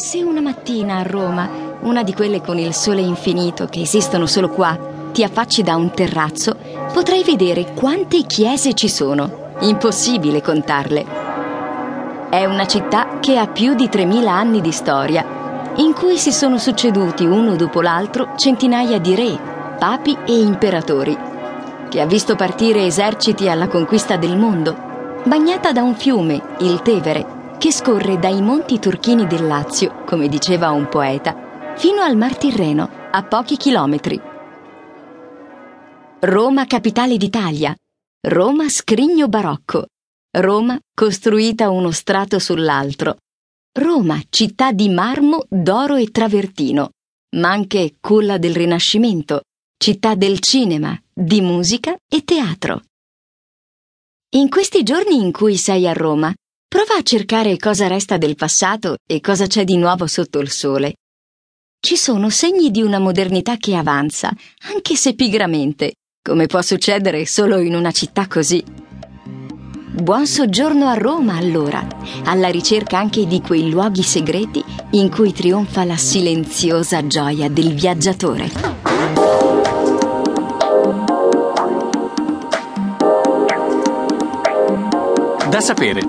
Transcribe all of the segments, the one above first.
Se una mattina a Roma, una di quelle con il sole infinito che esistono solo qua, ti affacci da un terrazzo, potrai vedere quante chiese ci sono. Impossibile contarle. È una città che ha più di 3.000 anni di storia, in cui si sono succeduti uno dopo l'altro centinaia di re, papi e imperatori, che ha visto partire eserciti alla conquista del mondo, bagnata da un fiume, il Tevere, che scorre dai monti turchini del Lazio, come diceva un poeta, fino al Mar Tirreno, a pochi chilometri. Roma capitale d'Italia. Roma scrigno barocco. Roma costruita uno strato sull'altro. Roma città di marmo, d'oro e travertino, ma anche culla del Rinascimento, città del cinema, di musica e teatro. In questi giorni in cui sei a Roma, Prova a cercare cosa resta del passato e cosa c'è di nuovo sotto il sole. Ci sono segni di una modernità che avanza, anche se pigramente, come può succedere solo in una città così. Buon soggiorno a Roma, allora, alla ricerca anche di quei luoghi segreti in cui trionfa la silenziosa gioia del viaggiatore. Da sapere.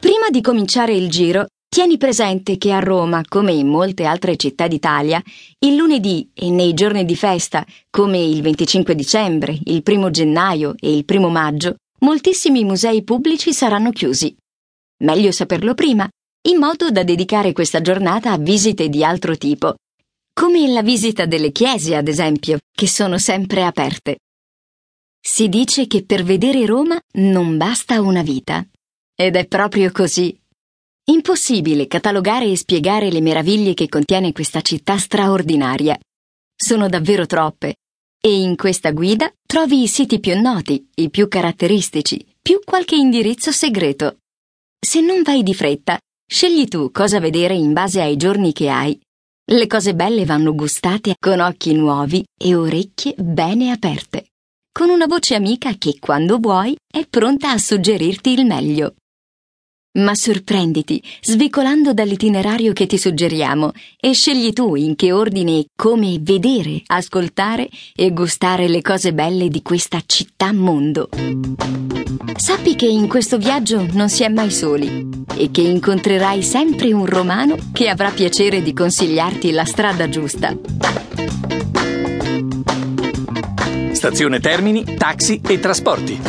Prima di cominciare il giro, tieni presente che a Roma, come in molte altre città d'Italia, il lunedì e nei giorni di festa, come il 25 dicembre, il 1 gennaio e il 1 maggio, moltissimi musei pubblici saranno chiusi. Meglio saperlo prima, in modo da dedicare questa giornata a visite di altro tipo, come la visita delle chiese, ad esempio, che sono sempre aperte. Si dice che per vedere Roma non basta una vita. Ed è proprio così. Impossibile catalogare e spiegare le meraviglie che contiene questa città straordinaria. Sono davvero troppe. E in questa guida trovi i siti più noti, i più caratteristici, più qualche indirizzo segreto. Se non vai di fretta, scegli tu cosa vedere in base ai giorni che hai. Le cose belle vanno gustate con occhi nuovi e orecchie bene aperte con una voce amica che, quando vuoi, è pronta a suggerirti il meglio. Ma sorprenditi, svicolando dall'itinerario che ti suggeriamo, e scegli tu in che ordine e come vedere, ascoltare e gustare le cose belle di questa città mondo. Sappi che in questo viaggio non si è mai soli e che incontrerai sempre un romano che avrà piacere di consigliarti la strada giusta. Stazione Termini, taxi e trasporti.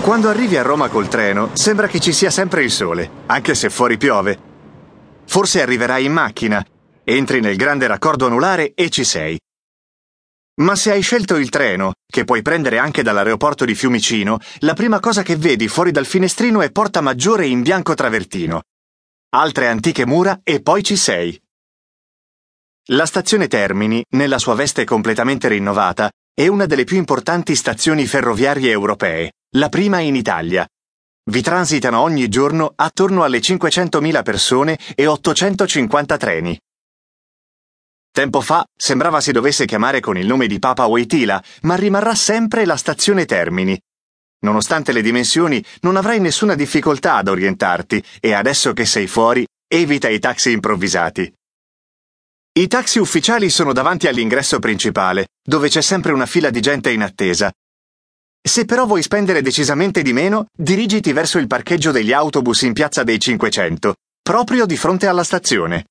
Quando arrivi a Roma col treno, sembra che ci sia sempre il sole, anche se fuori piove. Forse arriverai in macchina, entri nel grande raccordo anulare e ci sei. Ma se hai scelto il treno, che puoi prendere anche dall'aeroporto di Fiumicino, la prima cosa che vedi fuori dal finestrino è Porta Maggiore in bianco travertino. Altre antiche mura e poi ci sei. La stazione Termini, nella sua veste completamente rinnovata, è una delle più importanti stazioni ferroviarie europee, la prima in Italia. Vi transitano ogni giorno attorno alle 500.000 persone e 850 treni. Tempo fa sembrava si dovesse chiamare con il nome di Papa Wojtyla, ma rimarrà sempre la stazione Termini. Nonostante le dimensioni, non avrai nessuna difficoltà ad orientarti e adesso che sei fuori, evita i taxi improvvisati. I taxi ufficiali sono davanti all'ingresso principale, dove c'è sempre una fila di gente in attesa. Se però vuoi spendere decisamente di meno, dirigiti verso il parcheggio degli autobus in Piazza dei Cinquecento, proprio di fronte alla stazione.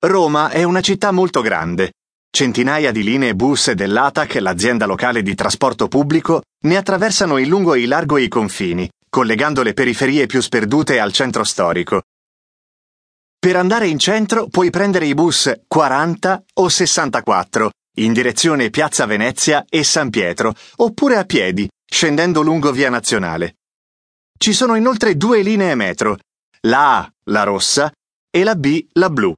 Roma è una città molto grande. Centinaia di linee bus dell'ATAC, l'azienda locale di trasporto pubblico, ne attraversano in lungo e in largo i confini, collegando le periferie più sperdute al centro storico. Per andare in centro puoi prendere i bus 40 o 64 in direzione Piazza Venezia e San Pietro, oppure a piedi, scendendo lungo Via Nazionale. Ci sono inoltre due linee metro, la A, la rossa, e la B, la blu.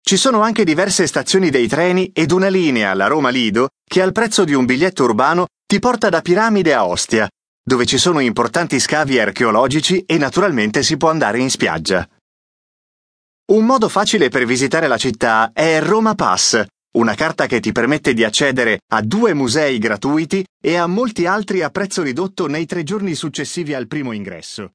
Ci sono anche diverse stazioni dei treni ed una linea, la Roma Lido, che al prezzo di un biglietto urbano ti porta da Piramide a Ostia, dove ci sono importanti scavi archeologici e naturalmente si può andare in spiaggia. Un modo facile per visitare la città è Roma Pass, Una carta che ti permette di accedere a due musei gratuiti e a molti altri a prezzo ridotto nei tre giorni successivi al primo ingresso.